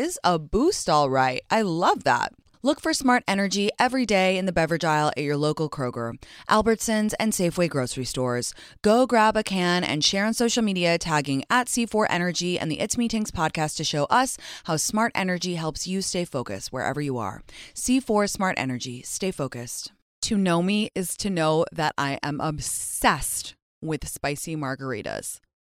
is a boost, all right. I love that. Look for smart energy every day in the beverage aisle at your local Kroger, Albertsons, and Safeway grocery stores. Go grab a can and share on social media tagging at C4 Energy and the It's Me Tinx podcast to show us how smart energy helps you stay focused wherever you are. C4 Smart Energy. Stay focused. To know me is to know that I am obsessed with spicy margaritas.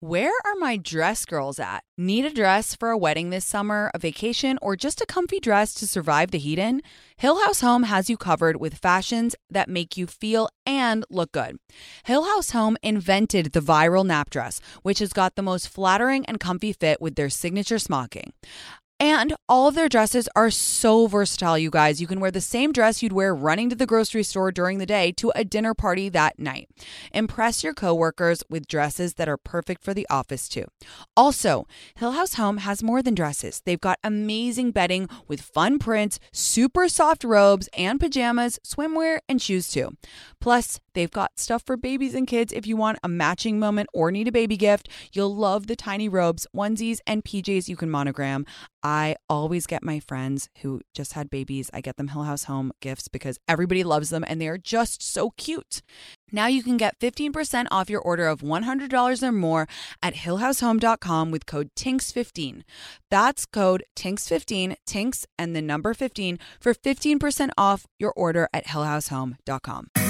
Where are my dress girls at? Need a dress for a wedding this summer, a vacation, or just a comfy dress to survive the heat in? Hill House Home has you covered with fashions that make you feel and look good. Hill House Home invented the viral nap dress, which has got the most flattering and comfy fit with their signature smocking. And all of their dresses are so versatile, you guys. You can wear the same dress you'd wear running to the grocery store during the day to a dinner party that night. Impress your coworkers with dresses that are perfect for the office, too. Also, Hill House Home has more than dresses. They've got amazing bedding with fun prints, super soft robes and pajamas, swimwear, and shoes, too. Plus, they've got stuff for babies and kids if you want a matching moment or need a baby gift. You'll love the tiny robes, onesies, and PJs you can monogram. I always get my friends who just had babies, I get them Hill House Home gifts because everybody loves them and they are just so cute. Now you can get 15% off your order of $100 or more at hillhousehome.com with code TINX15. That's code TINX15, TINX and the number 15 for 15% off your order at hillhousehome.com.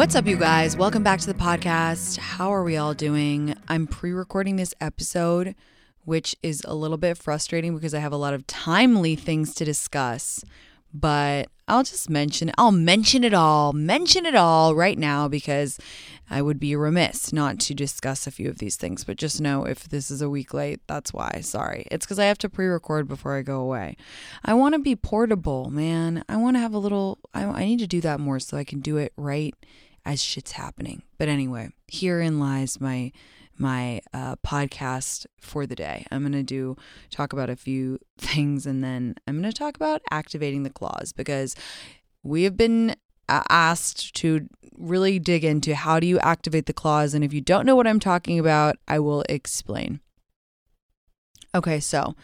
What's up, you guys? Welcome back to the podcast. How are we all doing? I'm pre recording this episode, which is a little bit frustrating because I have a lot of timely things to discuss. But I'll just mention, I'll mention it all, mention it all right now because I would be remiss not to discuss a few of these things. But just know if this is a week late, that's why. Sorry. It's because I have to pre record before I go away. I want to be portable, man. I want to have a little, I, I need to do that more so I can do it right as shit's happening. But anyway, herein lies my my uh, podcast for the day. I'm to do talk about a few things and then I'm to talk about activating the clause because we have been asked to really dig into how do you activate the clause and if you don't know what I'm talking about, I will explain. Okay, so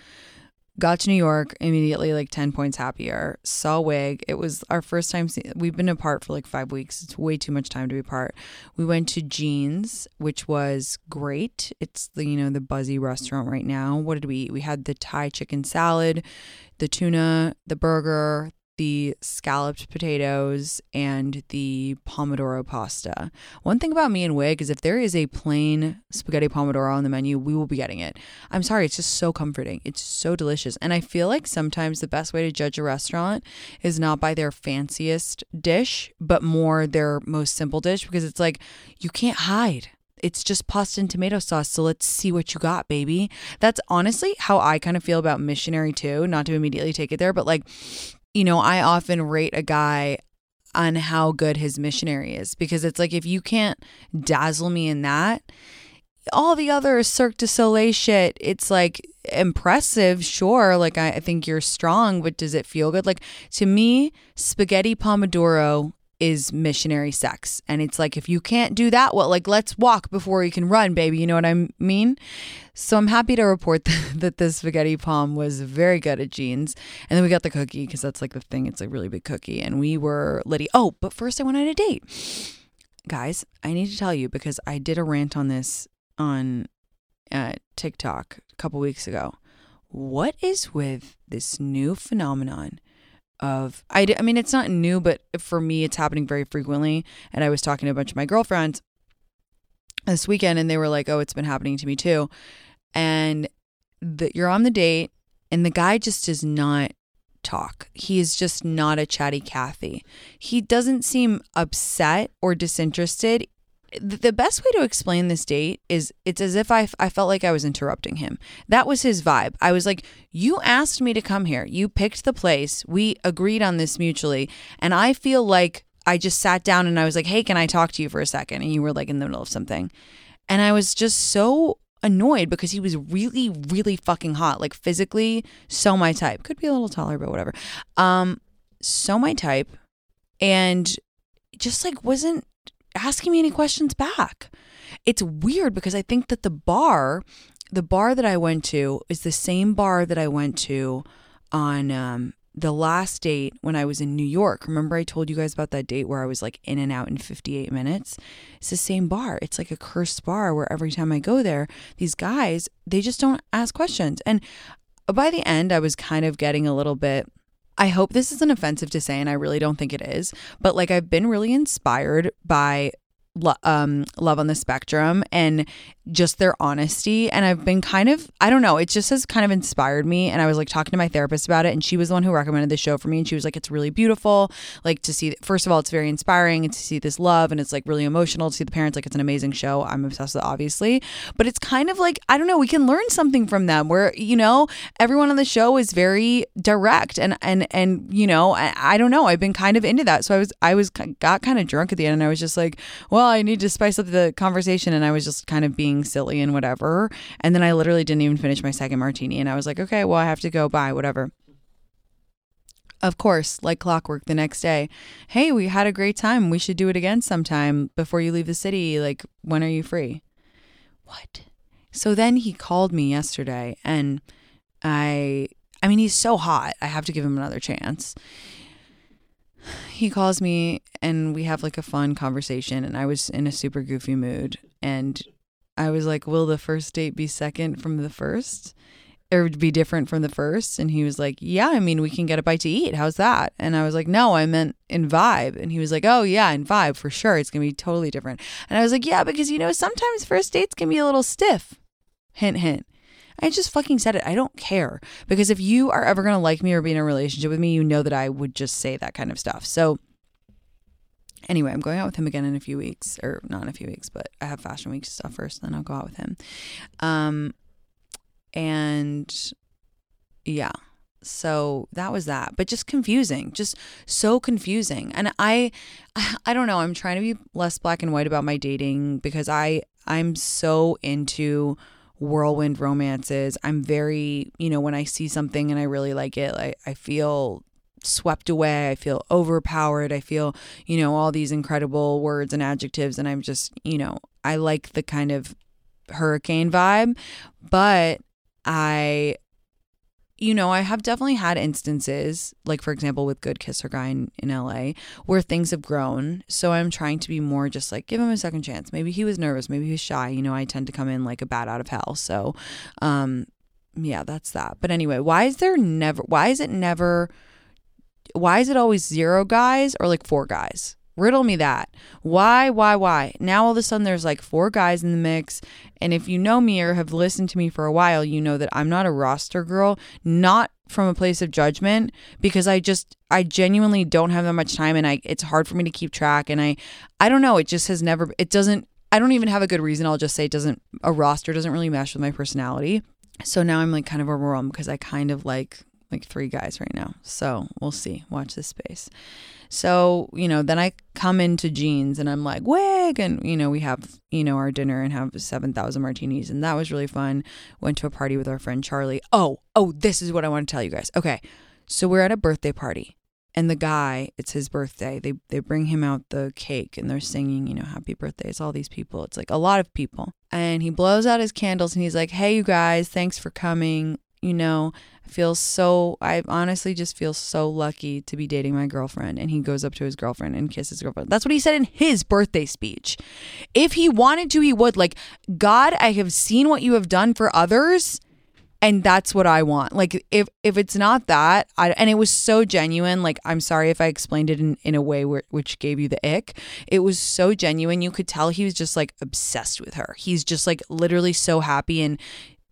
got to New York immediately, like 10 points happier. Saw Wig. It was our first time. See- We've been apart for like five weeks. It's way too much time to be apart. We went to Jeans, which was great. It's the, you know, the buzzy restaurant right now. What did we eat? We had the Thai chicken salad, the tuna, the burger, the scalloped potatoes and the pomodoro pasta. One thing about me and Wig is if there is a plain spaghetti pomodoro on the menu, we will be getting it. I'm sorry, it's just so comforting. It's so delicious. And I feel like sometimes the best way to judge a restaurant is not by their fanciest dish, but more their most simple dish because it's like you can't hide it's just pasta and tomato sauce. So let's see what you got, baby. That's honestly how I kind of feel about missionary too. Not to immediately take it there, but like you know, I often rate a guy on how good his missionary is because it's like if you can't dazzle me in that, all the other Cirque du Soleil shit, it's like impressive, sure. Like I, I think you're strong, but does it feel good? Like to me, spaghetti pomodoro is missionary sex. And it's like, if you can't do that, well, like, let's walk before you can run, baby. You know what I mean? So I'm happy to report that the spaghetti palm was very good at jeans. And then we got the cookie because that's like the thing. It's a really big cookie. And we were Liddy. Oh, but first I went on a date. Guys, I need to tell you because I did a rant on this on uh, TikTok a couple weeks ago. What is with this new phenomenon of I, I mean it's not new but for me it's happening very frequently. And i was talking to a bunch of my girlfriends this weekend and they were like oh it's been happening to me too. And that you're on the date and the guy just does not talk. He is just not a chatty cathy. He doesn't seem upset or disinterested the best way to explain this date is it's as if I, I felt like I was interrupting him. That was his vibe. I was like, You asked me to come here. You picked the place. We agreed on this mutually. And I feel like I just sat down and I was like, Hey, can I talk to you for a second? And you were like in the middle of something. And I was just so annoyed because he was really, really fucking hot. Like physically, so my type. Could be a little taller, but whatever. Um, so my type. And just like wasn't asking me any questions back. It's weird because I think that the bar, the bar that I went to, is the same bar that I went to on um, the last date when I was in New York. Remember, I told you guys about that date where I was like in and out in 58 minutes? It's the same bar. It's like a cursed bar where every time I go there, these guys, they just don't ask questions. And by the end, I was kind of getting a little bit I hope this isn't offensive to say, and I really don't think it is, but like I've been really inspired by um, Love on the Spectrum and just their honesty. And I've been kind of, I don't know, it just has kind of inspired me. And I was like talking to my therapist about it, and she was the one who recommended the show for me. And she was like, it's really beautiful. Like to see, first of all, it's very inspiring and to see this love, and it's like really emotional to see the parents. Like it's an amazing show. I'm obsessed with it, obviously. But it's kind of like, I don't know, we can learn something from them where, you know, everyone on the show is very direct and, and, and, you know, I, I don't know. I've been kind of into that. So I was, I was, got kind of drunk at the end and I was just like, well, I need to spice up the conversation. And I was just kind of being silly and whatever. And then I literally didn't even finish my second martini. And I was like, okay, well, I have to go buy whatever. Of course, like clockwork the next day. Hey, we had a great time. We should do it again sometime before you leave the city. Like, when are you free? What? So then he called me yesterday and I I mean he's so hot. I have to give him another chance he calls me and we have like a fun conversation and I was in a super goofy mood and I was like, "Will the first date be second from the first? Or be different from the first?" And he was like, "Yeah, I mean, we can get a bite to eat. How's that?" And I was like, "No, I meant in vibe." And he was like, "Oh, yeah, in vibe for sure. It's to be totally different." And I was like, "Yeah, because you know, sometimes first dates can be a little stiff." Hint hint. I just fucking said it. I don't care. Because if you are ever going to like me or be in a relationship with me, you know that I would just say that kind of stuff. So, anyway, I'm going out with him again in a few weeks, or not in a few weeks, but I have fashion week stuff first, then I'll go out with him. Um, and yeah, so that was that, but just confusing, just so confusing. And I, I don't know. I'm trying to be less black and white about my dating because I, I'm so into whirlwind romances. I'm very, you know, when I see something and I really like it, I, I feel swept away. I feel overpowered. I feel, you know, all these incredible words and adjectives. And I'm just, you know, I like the kind of hurricane vibe, but I you know, I have definitely had instances, like for example, with Good Kisser Guy in, in LA, where things have grown. So I'm trying to be more just like, give him a second chance. Maybe he was nervous. Maybe he was shy. You know, I tend to come in like a bat out of hell. So, um, yeah, that's that. But anyway, why is there never, why is it never, why is it always zero guys or like four guys? Riddle me that. Why, why, why? Now all of a sudden there's like four guys in the mix. And if you know me or have listened to me for a while, you know that I'm not a roster girl, not from a place of judgment, because I just I genuinely don't have that much time and I it's hard for me to keep track. And I I don't know, it just has never it doesn't I don't even have a good reason. I'll just say it doesn't a roster doesn't really mesh with my personality. So now I'm like kind of overwhelmed because I kind of like like three guys right now. So we'll see. Watch this space. So, you know, then I come into jeans and I'm like, wig. And, you know, we have, you know, our dinner and have 7,000 martinis. And that was really fun. Went to a party with our friend Charlie. Oh, oh, this is what I want to tell you guys. Okay. So we're at a birthday party And the guy, it's his birthday. They they bring him out the cake and they're singing, you know, happy birthday. It's all these people. It's like a lot of people. And he blows out his candles and he's like, "Hey you guys, thanks for coming. You know, I feel so I honestly just feel so lucky to be dating my girlfriend." And he goes up to his girlfriend and kisses his girlfriend. That's what he said in his birthday speech. If he wanted to, he would like, "God, I have seen what you have done for others." and that's what I want. Like if if it's not that, I and it was so genuine. Like I'm sorry if I explained it in in a way where, which gave you the ick. It was so genuine. You could tell he was just like obsessed with her. He's just like literally so happy and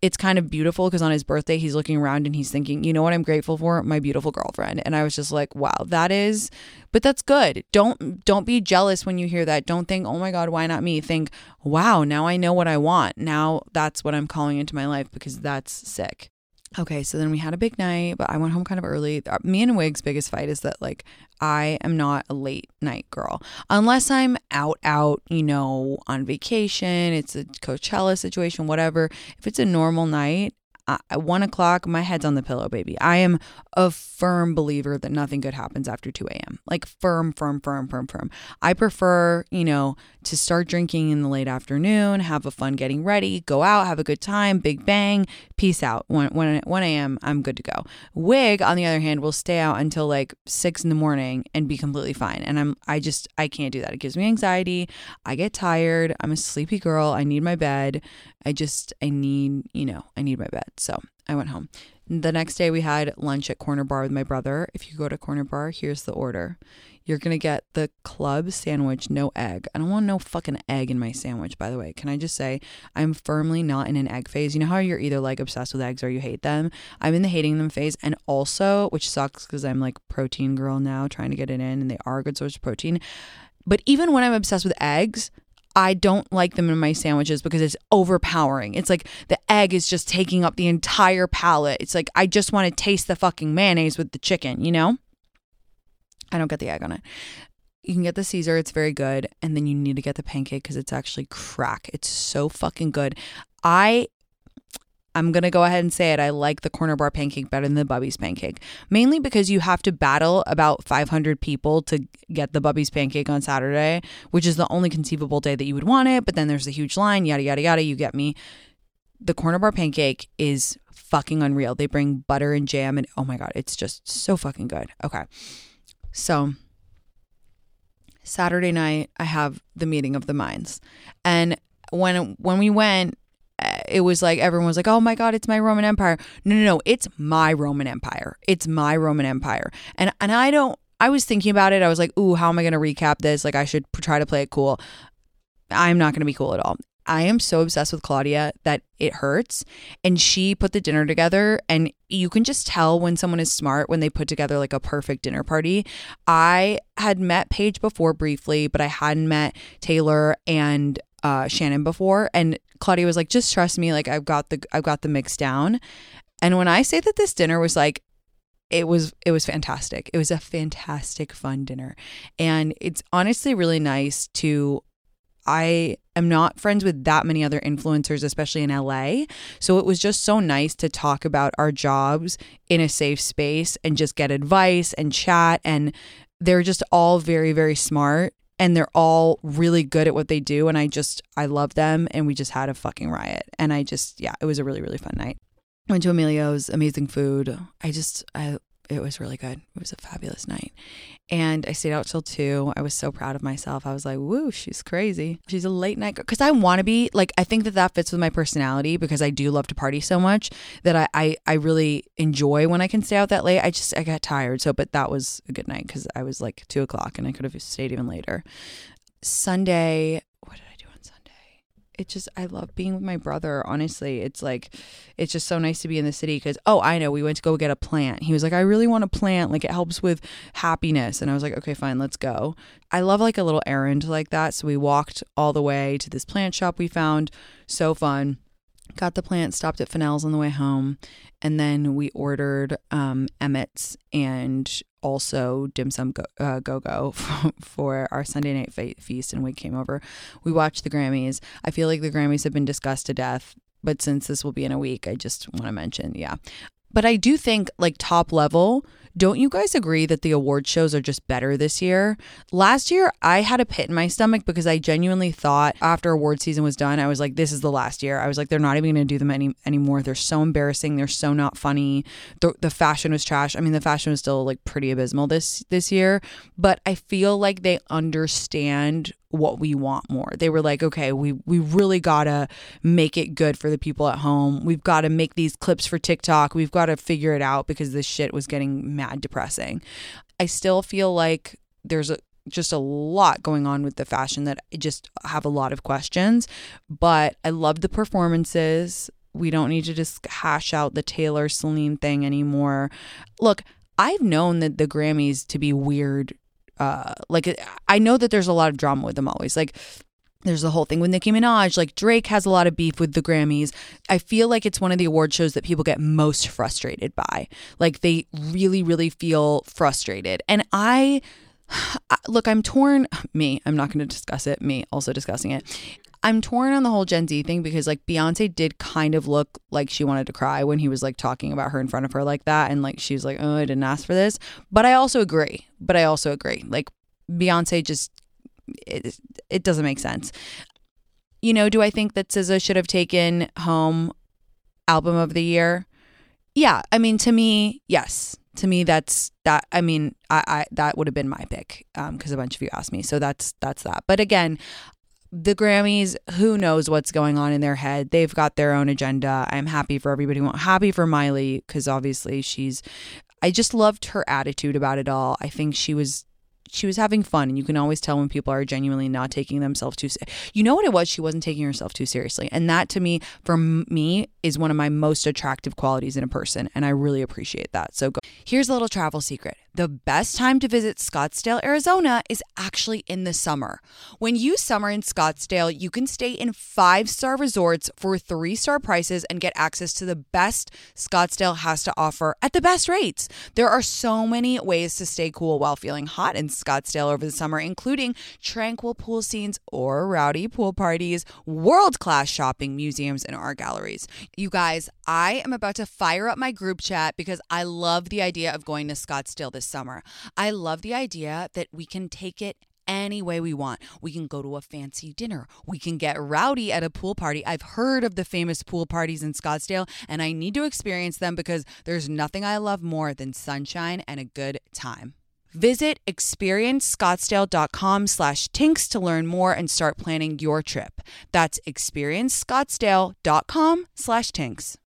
it's kind of beautiful because on his birthday he's looking around and he's thinking, you know what I'm grateful for? My beautiful girlfriend. And I was just like, wow, that is but that's good. Don't don't be jealous when you hear that. Don't think, "Oh my god, why not me?" Think, "Wow, now I know what I want. Now that's what I'm calling into my life because that's sick." Okay, so then we had a big night, but I went home kind of early. Uh, me and Wig's biggest fight is that like I am not a late night girl unless I'm out, out, you know, on vacation. It's a Coachella situation, whatever. If it's a normal night, at one o'clock, my head's on the pillow, baby. I am a firm believer that nothing good happens after 2 a.m. Like firm, firm, firm, firm, firm. I prefer, you know, to start drinking in the late afternoon, have a fun getting ready, go out, have a good time, big bang, peace out. 1, 1, 1 a.m., I'm good to go. Wig, on the other hand, will stay out until like six in the morning and be completely fine. And I'm, I just, I can't do that. It gives me anxiety. I get tired. I'm a sleepy girl. I need my bed. I just, I need, you know, I need my bed. So I went home. The next day we had lunch at Corner Bar with my brother. If you go to Corner Bar, here's the order. You're gonna get the club sandwich, no egg. I don't want no fucking egg in my sandwich, by the way. Can I just say I'm firmly not in an egg phase. You know how you're either like obsessed with eggs or you hate them? I'm in the hating them phase. And also, which sucks because I'm like protein girl now, trying to get it in, and they are a good source of protein. But even when I'm obsessed with eggs, I don't like them in my sandwiches because it's overpowering. It's like the egg is just taking up the entire palate. It's like I just want to taste the fucking mayonnaise with the chicken, you know? I don't get the egg on it. You can get the Caesar, it's very good. And then you need to get the pancake because it's actually crack. It's so fucking good. I I'm going to go ahead and say it. I like the corner bar pancake better than the Bubby's pancake, mainly because you have to battle about 500 people to get the Bubby's pancake on Saturday, which is the only conceivable day that you would want it. But then there's a huge line, yada, yada, yada. You get me. The corner bar pancake is fucking unreal. They bring butter and jam, and oh my God, it's just so fucking good. Okay. So Saturday night, I have the meeting of the minds. And when when we went, it was like everyone was like, "Oh my god, it's my Roman Empire." No, no, no, it's my Roman Empire. It's my Roman Empire. And and I don't I was thinking about it. I was like, "Ooh, how am I going to recap this? Like I should try to play it cool." I'm not going to be cool at all. I am so obsessed with Claudia that it hurts. And she put the dinner together, and you can just tell when someone is smart when they put together like a perfect dinner party. I had met Paige before briefly, but I hadn't met Taylor and uh, Shannon before, and Claudia was like, "Just trust me. Like I've got the I've got the mix down." And when I say that this dinner was like it was it was fantastic. It was a fantastic fun dinner. And it's honestly really nice to I am not friends with that many other influencers, especially in LA. So it was just so nice to talk about our jobs in a safe space and just get advice and chat. And they're just all very, very smart and they're all really good at what they do and I just I love them and we just had a fucking riot. And I just yeah it was a really really fun night. Went to Emilio's amazing food. I just I it was really good. It was a fabulous night. And I stayed out till two. I was so proud of myself. I was like woo she's crazy. She's a late night girl. because I want to be like I think that that fits with my personality because I do love to party so much that I, I I really enjoy when I can stay out that late. I just I got tired. So but that was a good night because I was like two o'clock and I could have stayed even later. Sunday it just I love being with my brother. Honestly, it's like it's just so nice to be in the city because oh, I know we went to go get a plant. He was like, I really want a plant. Like it helps with happiness, and I was like, okay, fine, let's go. I love like a little errand like that. So we walked all the way to this plant shop we found. So fun. Got the plant, stopped at Fennell's on the way home, and then we ordered um, Emmett's and also dim sum go uh, go, for our Sunday night feast, and we came over. We watched the Grammys. I feel like the Grammys have been discussed to death, but since this will be in a week, I just want to mention, yeah. But I do think, like top level, Don't you guys agree that the award shows are just better this year? Last year, I had a pit in my stomach because I genuinely thought after award season was done, I was like, this is the last year. I was like, they're not even going to do them any anymore. They're so embarrassing. They're so not funny. The, the fashion was trash. I mean, the fashion was still like pretty abysmal this this year, but I feel like they understand what we want more. They were like, okay, we we really gotta make it good for the people at home. We've got to make these clips for TikTok. We've got to figure it out because this shit was getting mad depressing. I still feel like there's a just a lot going on with the fashion that I just have a lot of questions. But I love the performances. We don't need to just hash out the Taylor Celine thing anymore. Look, I've known that the Grammys to be weird. Uh, like I know that there's a lot of drama with them always. Like there's the whole thing with Nicki Minaj. Like Drake has a lot of beef with the Grammys. I feel like it's one of the award shows that people get most frustrated by. Like they really, really feel frustrated. And I look, I'm torn. Me, I'm not going to discuss it. Me, also discussing it. I'm torn on the whole Jay-Z thing because like Beyonce did kind of look like she wanted to cry when he was like talking about her in front of her like that. And like she was like, oh, I didn't ask for this. But I also agree. But I also agree. Like Beyonce just, it, it doesn't make sense. You know, do I think that SZA should have taken home album of the year? Yeah. I mean, to me, yes to me that's that i mean i, I that would have been my pick because um, a bunch of you asked me so that's that's that but again the grammys who knows what's going on in their head they've got their own agenda i'm happy for everybody i'm happy for miley because obviously she's i just loved her attitude about it all i think she was she was having fun and you can always tell when people are genuinely not taking themselves too you know what it was she wasn't taking herself too seriously and that to me for me is one of my most attractive qualities in a person and i really appreciate that so go. here's a little travel secret the best time to visit Scottsdale, Arizona is actually in the summer. When you summer in Scottsdale, you can stay in five star resorts for three star prices and get access to the best Scottsdale has to offer at the best rates. There are so many ways to stay cool while feeling hot in Scottsdale over the summer, including tranquil pool scenes or rowdy pool parties, world class shopping, museums, and art galleries. You guys, I am about to fire up my group chat because I love the idea of going to Scottsdale this summer. I love the idea that we can take it any way we want. We can go to a fancy dinner. We can get rowdy at a pool party. I've heard of the famous pool parties in Scottsdale and I need to experience them because there's nothing I love more than sunshine and a good time. Visit experiencescottsdale.com slash tinx to learn more and start planning your trip. That's experiencescottsdale.com slash tinx.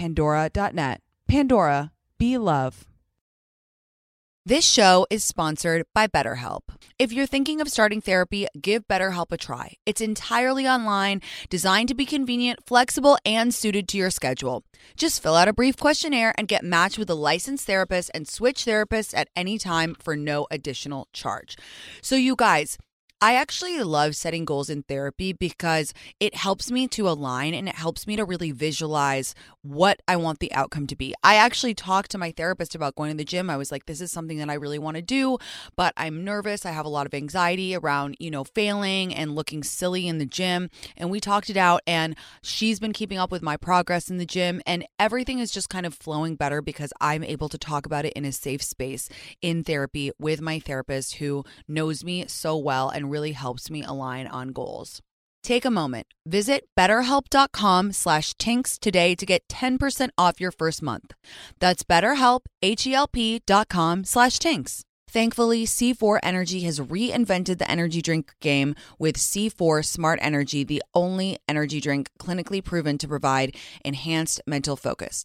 pandora.net. Pandora, be love. This show is sponsored by BetterHelp. If you're thinking of starting therapy, give BetterHelp a try. It's entirely online, designed to be convenient, flexible, and suited to your schedule. Just fill out a brief questionnaire and get matched with a licensed therapist and switch therapists at any time for no additional charge. So, you guys, I actually love setting goals in therapy because it helps me to align and it helps me to really visualize what I want the outcome to be. I actually talked to my therapist about going to the gym. I was like, this is something that I really want to do, but I'm nervous. I have a lot of anxiety around, you know, failing and looking silly in the gym. And we talked it out, and she's been keeping up with my progress in the gym, and everything is just kind of flowing better because I'm able to talk about it in a safe space in therapy with my therapist who knows me so well and really helps me align on goals. Take a moment. Visit betterhelp.com slash tinx today to get 10% off your first month. That's betterhelp, H-E-L-P dot com slash tinx. Thankfully, C4 Energy has reinvented the energy drink game with C4 Smart Energy, the only energy drink clinically proven to provide enhanced mental focus.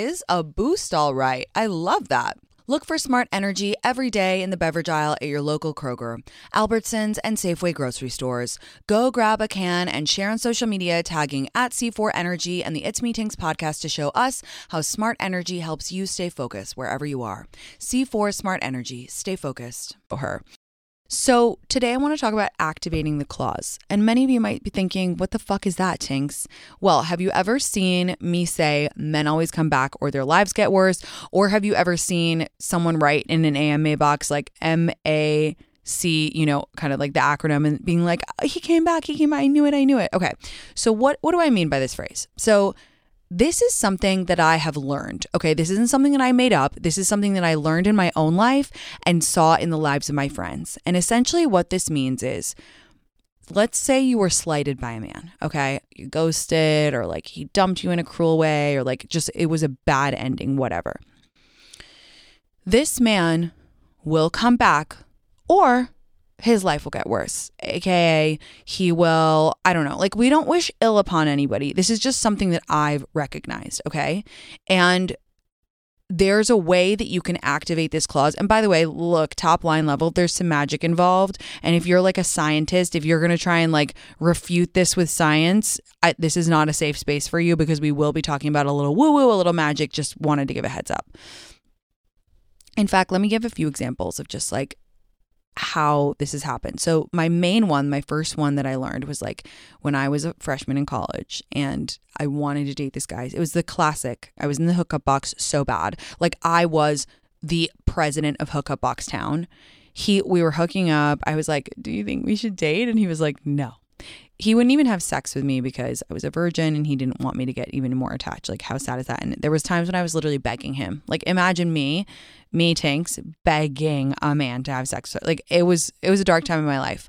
is a boost, all right. I love that. Look for smart energy every day in the beverage aisle at your local Kroger, Albertsons, and Safeway grocery stores. Go grab a can and share on social media tagging at C4 Energy and the It's Me Tinx podcast to show us how smart energy helps you stay focused wherever you are. C4 Smart Energy, stay focused. For her. So, today I want to talk about activating the clause. And many of you might be thinking, what the fuck is that, Tinx? Well, have you ever seen me say men always come back or their lives get worse? Or have you ever seen someone write in an AMA box like M A C, you know, kind of like the acronym and being like, oh, he came back, he came back, I knew it, I knew it. Okay. So, what, what do I mean by this phrase? So, this is something that I have learned. Okay, this isn't something that I made up. This is something that I learned in my own life and saw in the lives of my friends. And essentially, what this means is let's say you were slighted by a man, okay? You ghosted, or like he dumped you in a cruel way, or like just it was a bad ending, whatever. This man will come back, or his life will get worse. AKA, he will, I don't know, like we don't wish ill upon anybody. This is just something that I've recognized, okay? And there's a way that you can activate this clause. And by the way, look, top line level, there's some magic involved. And if you're like a scientist, if you're going to try and like refute this with science, I, this is not a safe space for you because we will be talking about a little woo woo, a little magic. Just wanted to give a heads up. In fact, let me give a few examples of just like how this has happened. So, my main one, my first one that I learned was like when I was a freshman in college and I wanted to date this guy. It was the classic. I was in the hookup box so bad. Like, I was the president of Hookup Box Town. He, we were hooking up. I was like, Do you think we should date? And he was like, No he wouldn't even have sex with me because I was a virgin and he didn't want me to get even more attached. Like how sad is that? And there was times when I was literally begging him. Like imagine me, me Tinx, begging a man to have sex. Like it was it was a dark time in my life.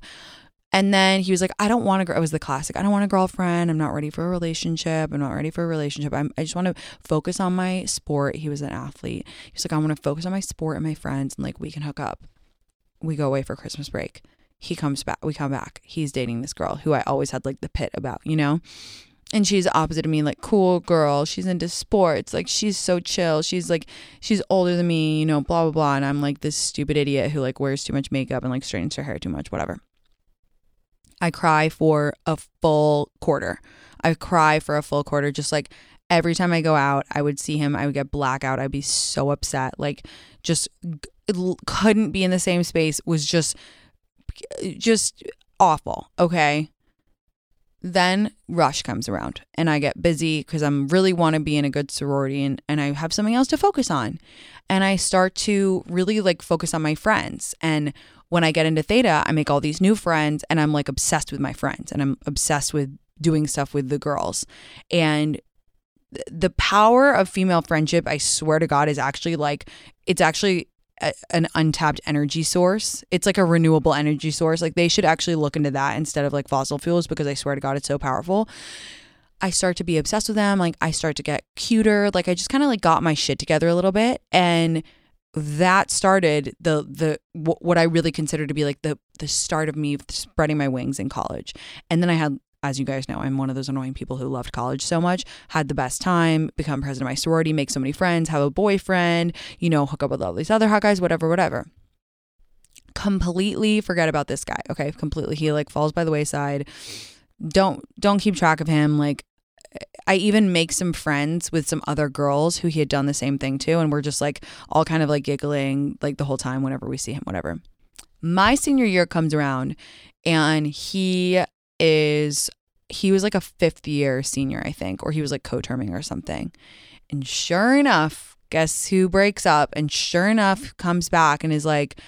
And then he was like, I don't want to, it was the classic. I don't want a girlfriend. I'm not ready for a relationship. I'm not ready for a relationship. I'm, I just want to focus on my sport. He was an athlete. He's like, I want to focus on my sport and my friends and like we can hook up. We go away for Christmas break he comes back we come back. He's dating this girl who i always had like the pit about you know? And she's opposite of me like cool girl. She's into sports. Like she's so chill. She's like she's older than me you know blah blah blah. And i'm like this stupid idiot who like wears too much makeup and like straightens her hair too much whatever. I cry for a full quarter. I cry for a full quarter. Just like every time I go out, I would see him, I would get blackout. I'd be so upset. Like just couldn't be in the same space. Was just just awful, okay? Then rush comes around and I get busy because I'm really want to be in a good sorority and, and I have something else to focus on. And I start to really like focus on my friends. And when I get into theta, I make all these new friends and I'm like obsessed with my friends and I'm obsessed with doing stuff with the girls. And the power of female friendship, I swear to God, is actually like, it's actually an untapped energy source. It's like a renewable energy source. Like they should actually look into that instead of like fossil fuels because I swear to God, it's so powerful. I start to be obsessed with them. Like I start to get cuter. Like I just kind of like got my shit together a little bit and that started the the what I really consider to be like the the start of me spreading my wings in college. And then I had as you guys know, I'm one of those annoying people who loved college so much, had the best time, become president of my sorority, make so many friends, have a boyfriend, you know, hook up with all these other hot guys, whatever, whatever. Completely forget about this guy. Okay. Completely. He like falls by the wayside. Don't don't keep track of him. Like I even make some friends with some other girls who he had done the same thing to. And we're just like all kind of like giggling like the whole time whenever we see him, whatever. My senior year comes around and he is he was like a fifth year senior, I think, or he was like co terming or something. And sure enough, guess who breaks up? And sure enough, comes back and is like,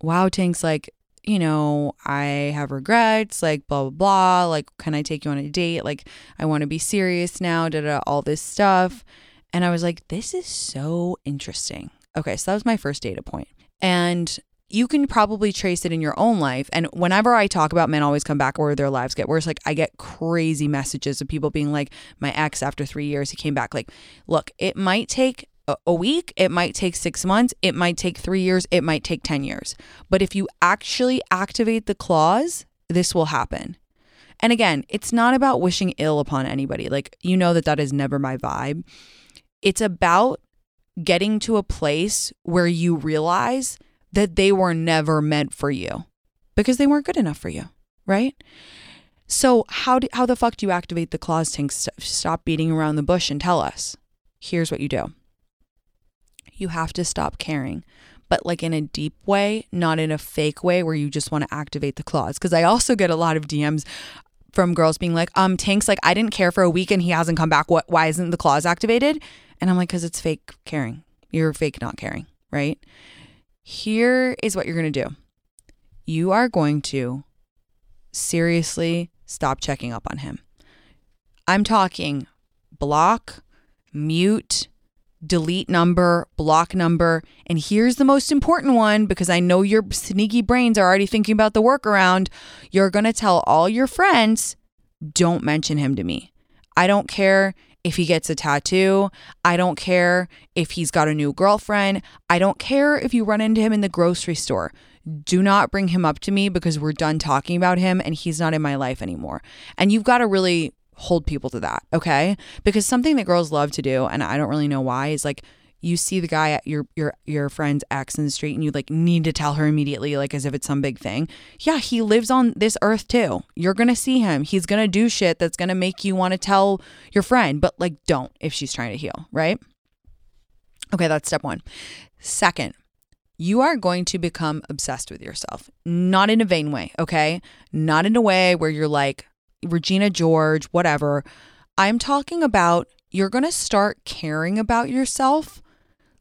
wow, Tinx, like, you know, I have regrets, like, blah, blah, blah. Like, can I take you on a date? Like, I want to be serious now, da, da, all this stuff. And I was like, this is so interesting. Okay, so that was my first data point. And you can probably trace it in your own life. And whenever I talk about men always come back or their lives get worse, like I get crazy messages of people being like, my ex after three years, he came back. Like, look, it might take a week, it might take six months, it might take three years, it might take 10 years. But if you actually activate the clause, this will happen. And again, it's not about wishing ill upon anybody. Like, you know that that is never my vibe. It's about getting to a place where you realize that they were never meant for you because they weren't good enough for you, right? So how do, how the fuck do you activate the clause Tinx? Stop beating around the bush and tell us. Here's what you do. You have to stop caring, but like in a deep way, not in a fake way where you just want to activate the clause. Because I also get a lot of DMs from girls being like, um, Tinx, like I didn't care for a week and he hasn't come back. What? Why isn't the clause activated? And I'm like, because it's fake caring. You're fake not caring, right? Here is what you're going to do you are going to seriously stop checking up on him. I'm talking block, mute, delete number, block number. And here's the most important one because I know your sneaky brains are already thinking about the workaround. You're going to tell all your friends, don't mention him to me. I don't care if he gets a tattoo. I don't care if he's got a new girlfriend. I don't care if you run into him in the grocery store. Do not bring him up to me because we're done talking about him and he's not in my life anymore. And you've got to really hold people to that, okay? Because something that girls love to do, and I don't really know why, is like you see the guy at your your your friend's ex in the street and you like need to tell her immediately like as if it's some big thing. Yeah he lives on this earth too. You're gonna see him. He's gonna do shit that's gonna make you want to tell your friend but like don't if she's trying to heal right? Okay that's step one. Second you are going to become obsessed with yourself. Not in a vain way okay? Not in a way where you're like regina george whatever. I'm talking about you're going to start caring about yourself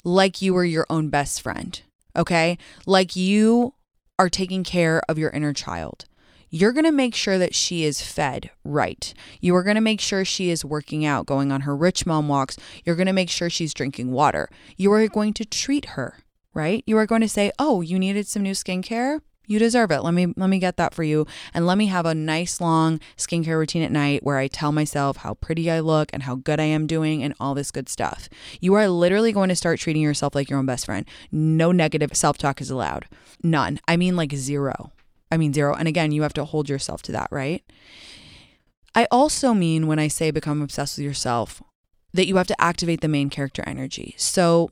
like you were your own best friend, okay? Like you are taking care of your inner child. You're going to make sure that she is fed right. You are going to make sure she is working out, going on her rich mom walks. You're going to make sure she's drinking water. You are going to treat her, right? You are going to say, "Oh, you needed some new skincare? You deserve it. Let me let me get that for you and let me have a nice long skincare routine at night where I tell myself how pretty I look and how good I am doing and all this good stuff. You are literally going to start treating yourself like your own best friend. No negative self-talk is allowed. None. I mean like zero. I mean zero. And again, you have to hold yourself to that, right? I also mean when I say become obsessed with yourself that you have to activate the main character energy. So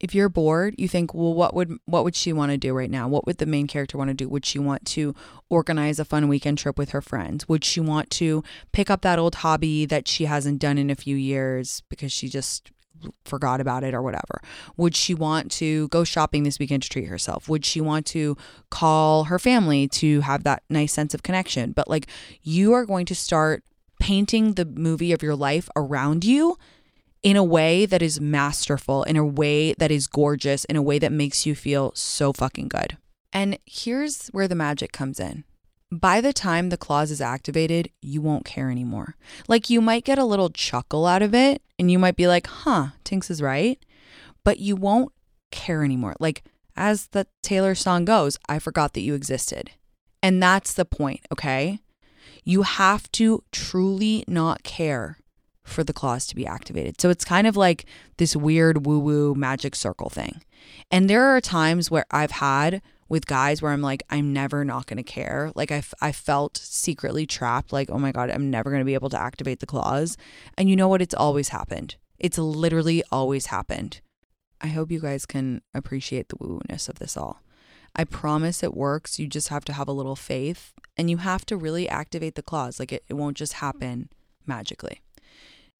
if you're bored, you think, well, what would what would she want to do right now? What would the main character want to do? Would she want to organize a fun weekend trip with her friends? Would she want to pick up that old hobby that she hasn't done in a few years because she just forgot about it or whatever? Would she want to go shopping this weekend to treat herself? Would she want to call her family to have that nice sense of connection? But like you are going to start painting the movie of your life around you in a way that is masterful, in a way that is gorgeous, in a way that makes you feel so fucking good. And here's where the magic comes in. By the time the clause is activated, you won't care anymore. Like you might get a little chuckle out of it and you might be like, huh, Tinx is right. But you won't care anymore. Like as the Taylor song goes, I forgot that you existed. And that's the point, okay? You have to truly not care for the clause to be activated. So it's kind of like this weird woo woo magic circle thing. And there are times where I've had with guys where I'm like, I'm never not going to care. Like I, I felt secretly trapped, like, oh my God, I'm never going to be able to activate the clause. And you know what? It's always happened. It's literally always happened. I hope you guys can appreciate the woo ness of this all. I promise it works. You just have to have a little faith and you have to really activate the clause. Like it, it won't just happen magically.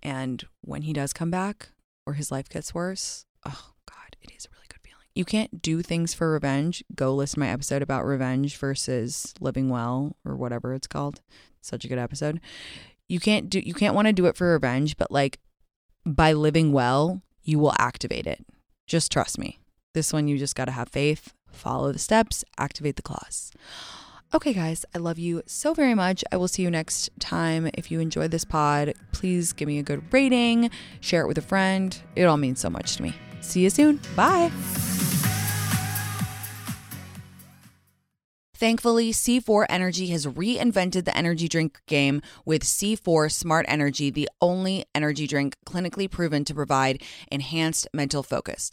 And when he does come back or his life gets worse, oh God, it is a really good feeling. You can't do things for revenge. Go listen to my episode about revenge versus living well or whatever it's called. Such a good episode. You can't do you can't want to do it for revenge, but like by living well, you will activate it. Just trust me. This one you just got to have faith, follow the steps, activate the clause. Okay, guys, I love you so very much. I will see you next time. If you enjoyed this pod, please give me a good rating, share it with a friend. It all means so much to me. See you soon. Bye. Thankfully, C4 Energy has reinvented the energy drink game with C4 Smart Energy, the only energy drink clinically proven to provide enhanced mental focus.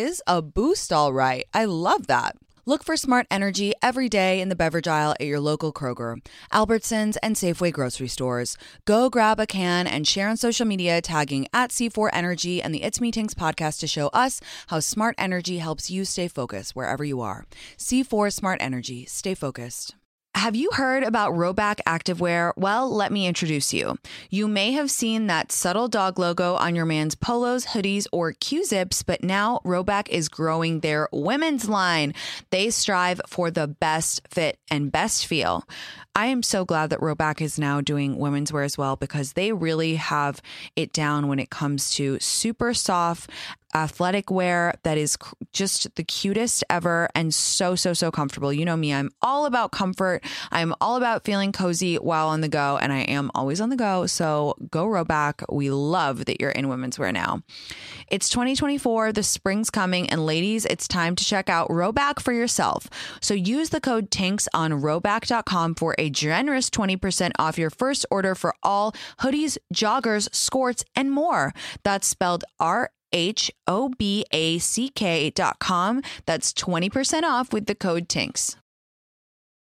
is a boost, all right. I love that. Look for smart energy every day in the beverage aisle at your local Kroger, Albertsons, and Safeway grocery stores. Go grab a can and share on social media tagging at C4 Energy and the It's Me Tinx podcast to show us how smart energy helps you stay focused wherever you are. C4 Smart Energy. Stay focused. Have you heard about Rhoback Activewear? Well, let me introduce you. You may have seen that subtle dog logo on your man's polos, hoodies, or Q zips, but now Rhoback is growing their women's line. They strive for the best fit and best feel. I am so glad that Rhoback is now doing women's wear as well because they really have it down when it comes to super soft athletic wear that is just the cutest ever and so, so, so comfortable. You know me, I'm all about comfort. I'm all about feeling cozy while on the go, and I am always on the go. So go Rhoback. We love that you're in women's wear now. It's 2024, the spring's coming, and ladies, it's time to check out Rhoback for yourself. So use the code TINX on rhoback.com for a generous 20% off your first order for all hoodies, joggers, skirts, and more. That's spelled R H O B A C K dot com. That's 20% off with the code TINX.